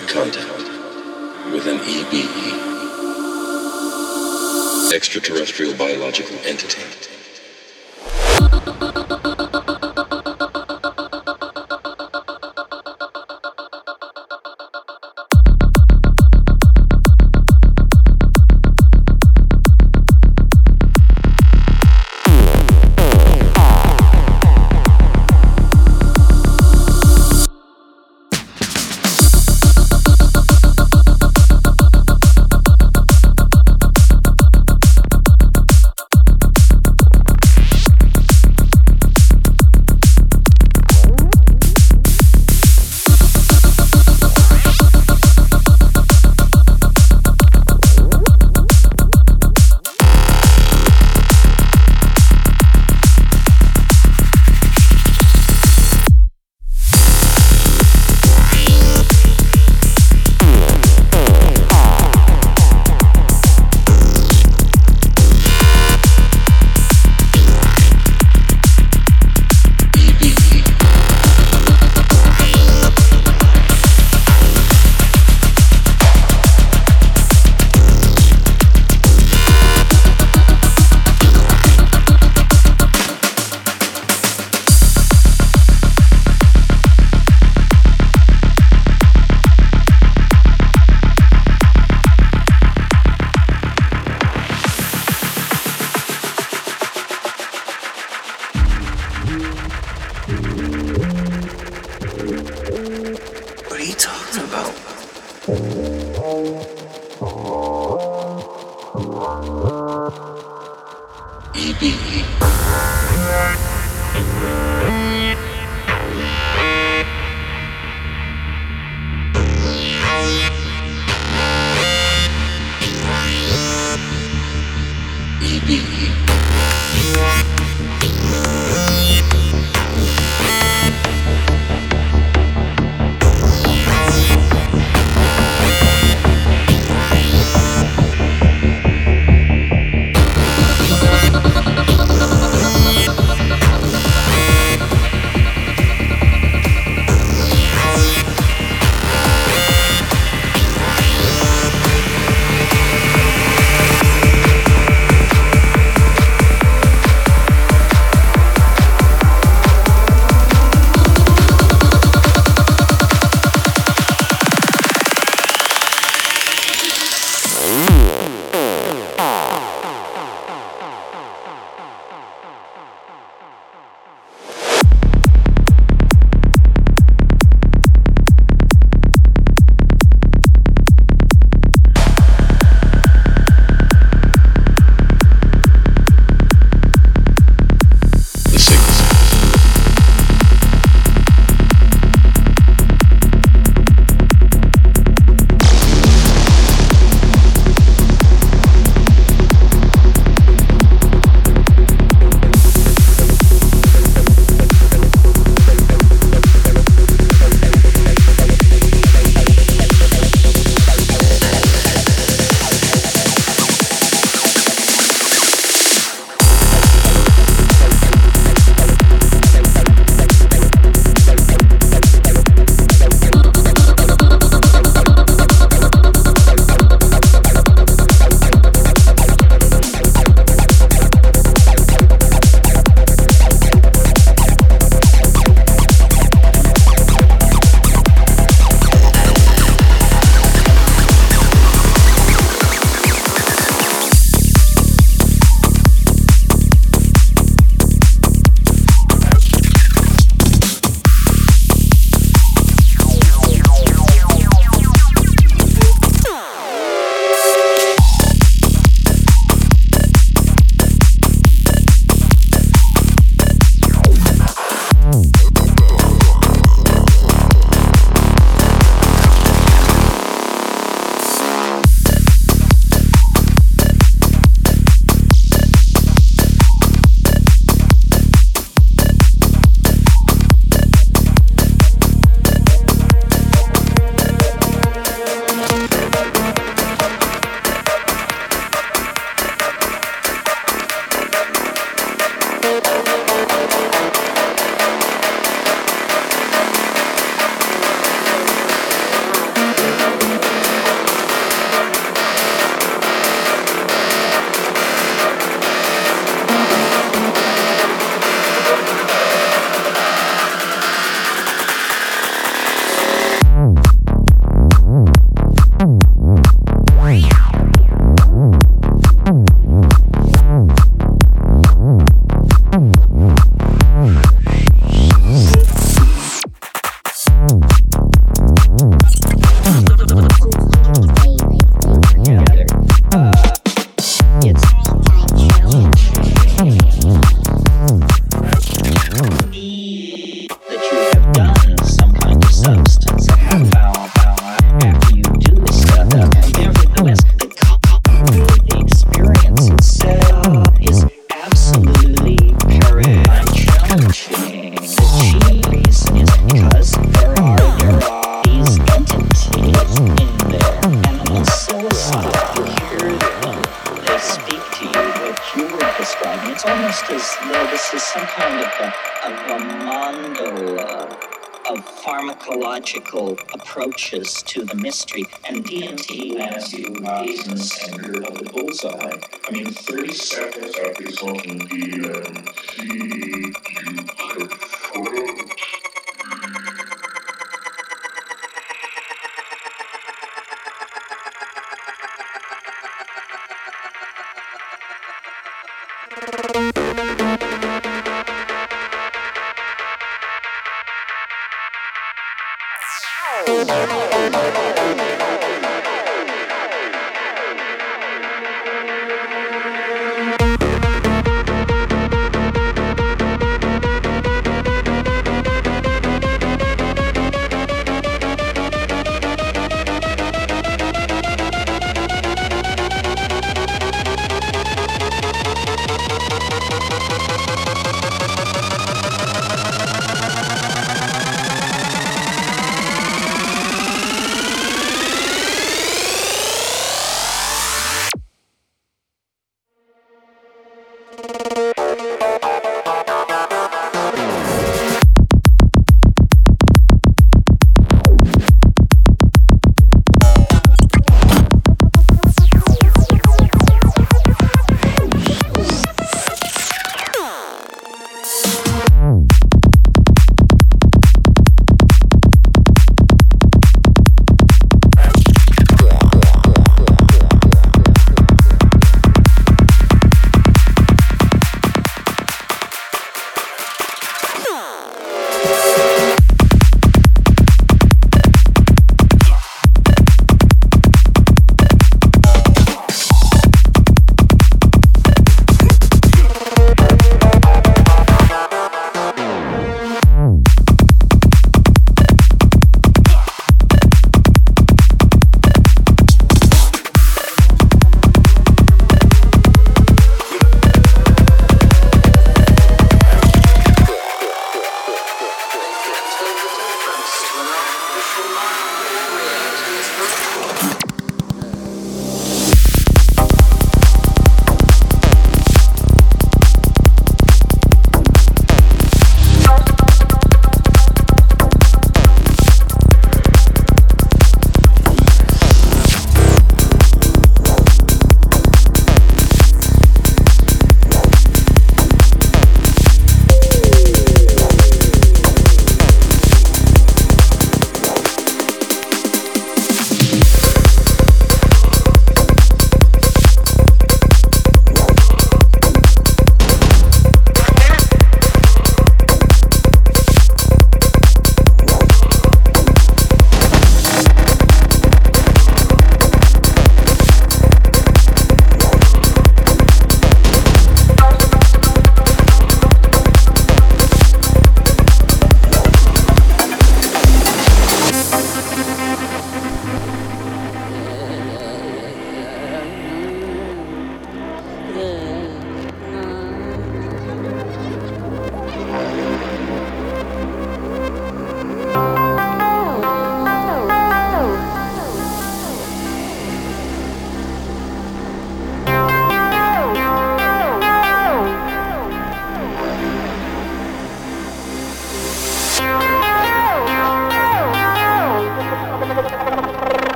made contact with an EBE, extraterrestrial biological entity.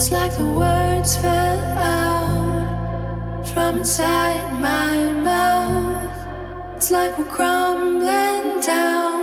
It's like the words fell out from inside my mouth. It's like we're crumbling down.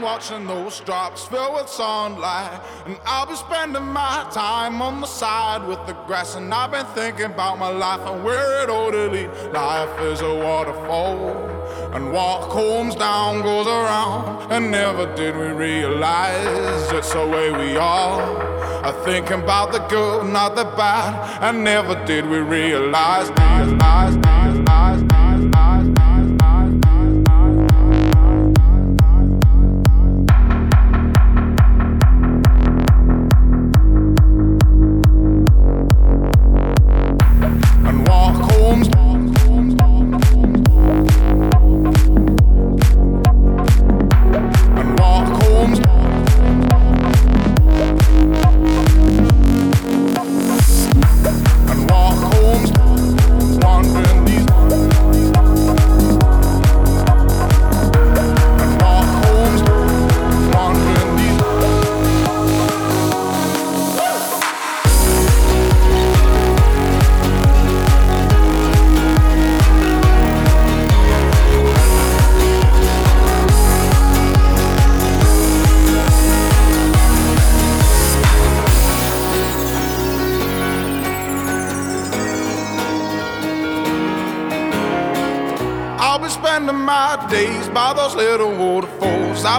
Watching those drops fill with sunlight. And I'll be spending my time on the side with the grass. And I've been thinking about my life and where it ought to lead. Life is a waterfall, and what comes down goes around. And never did we realize it's the way we are. I thinking about the good, not the bad, and never did we realize, realize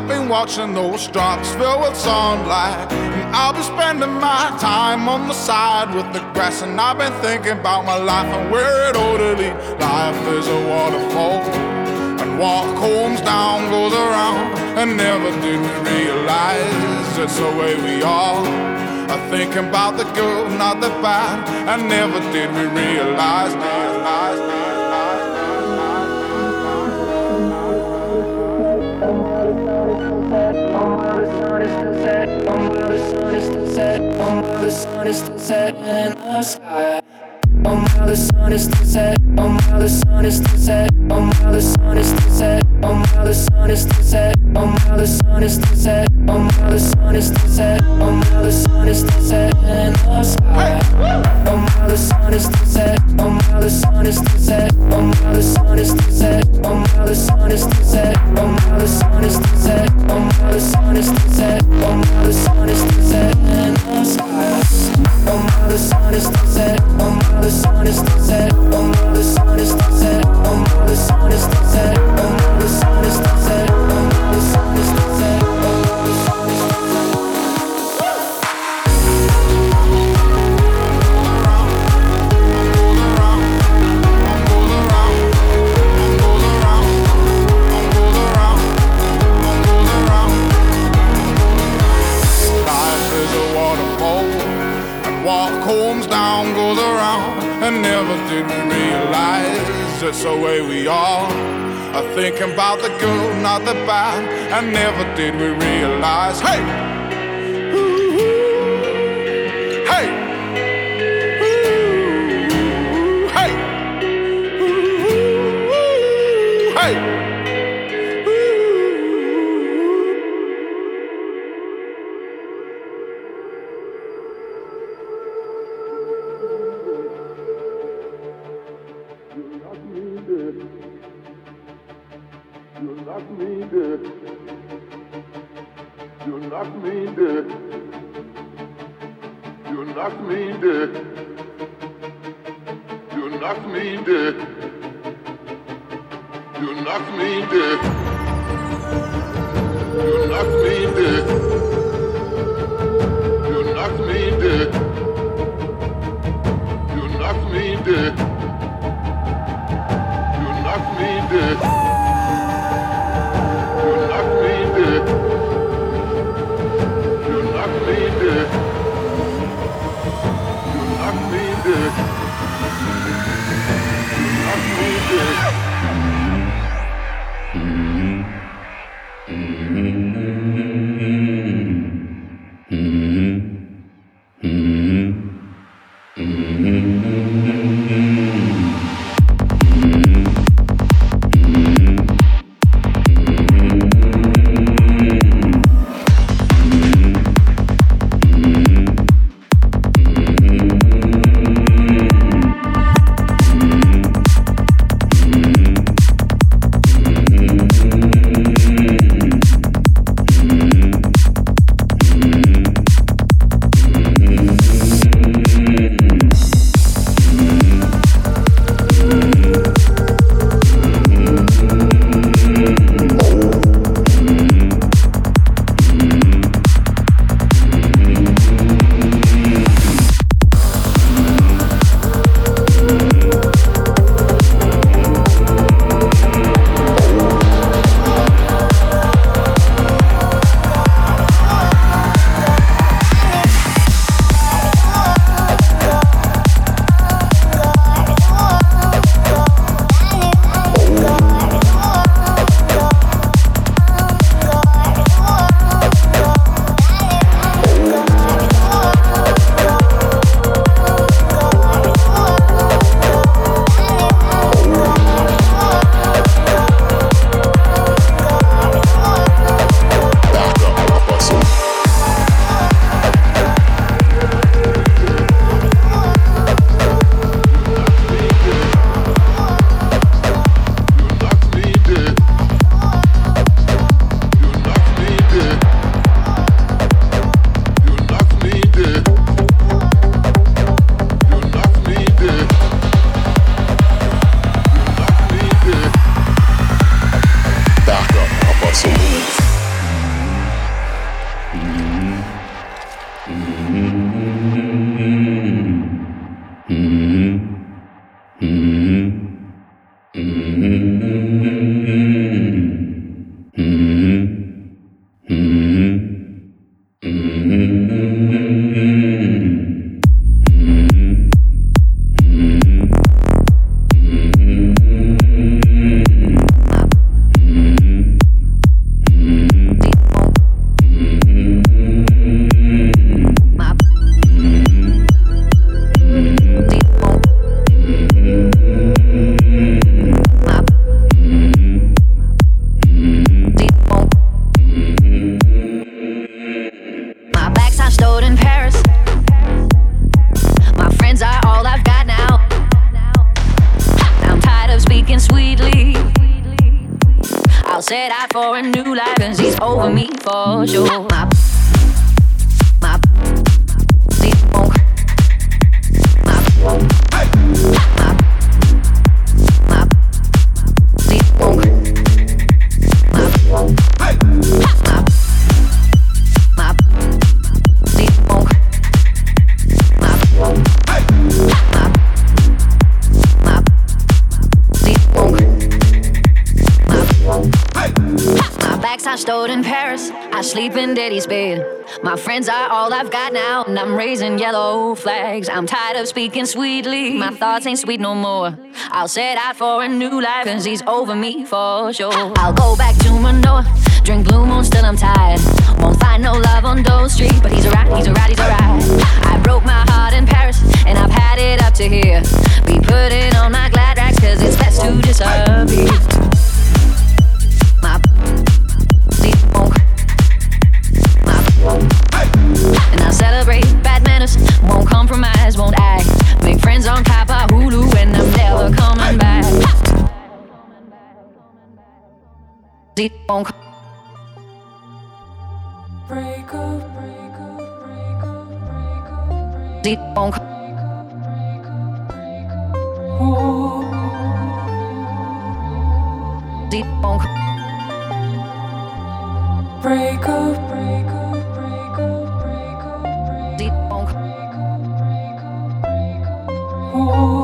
I've been watching those drops fill with sunlight. And I'll be spending my time on the side with the grass. And I've been thinking about my life and where it ought to. Life is a waterfall. And what comes down goes around. And never did we realize it's the way we are. I think about the good, not the bad. And never did we realize, realize, realize. Sun is still set in the sky. Oh my, the sun is still set. Oh my, the sun is still set. Oh my, the sun is still set. Oh my, the sun is still set. Oh my, the sun is still set. Oh my, the sun is still set. Oh my, the sun is still set in the sky. Oh my, the sun is still set. Oh my, the sun is still set. Oh my, the sun is still set. Oh my, the sun is still set. Oh my, the sun is still set. Oh my, the sun is still set. Oh my, the sun is still set in the sky. Oh my, the sun is still set. Oh my, the sun is still set. Oh my, the sun is set. Oh the sun is set. Oh the sun is set. Oh and never did we realize it's the way we are. I think about the good, not the bad, and never did we realize. Hey, got now, and I'm raising yellow flags. I'm tired of speaking sweetly. My thoughts ain't sweet no more. I'll set out for a new life, cause he's over me for sure. I'll go back to Manoa, drink Blue Moon, still I'm tired. Won't find no love on those streets, but he's alright, he's alright, he's alright. I broke my heart in Paris, and I've had it up to here. Be putting on my glad rags, cause it's best to disappear. Deep won't break up, break up, break up, break up. Deep won't Deep won't break up, break up. break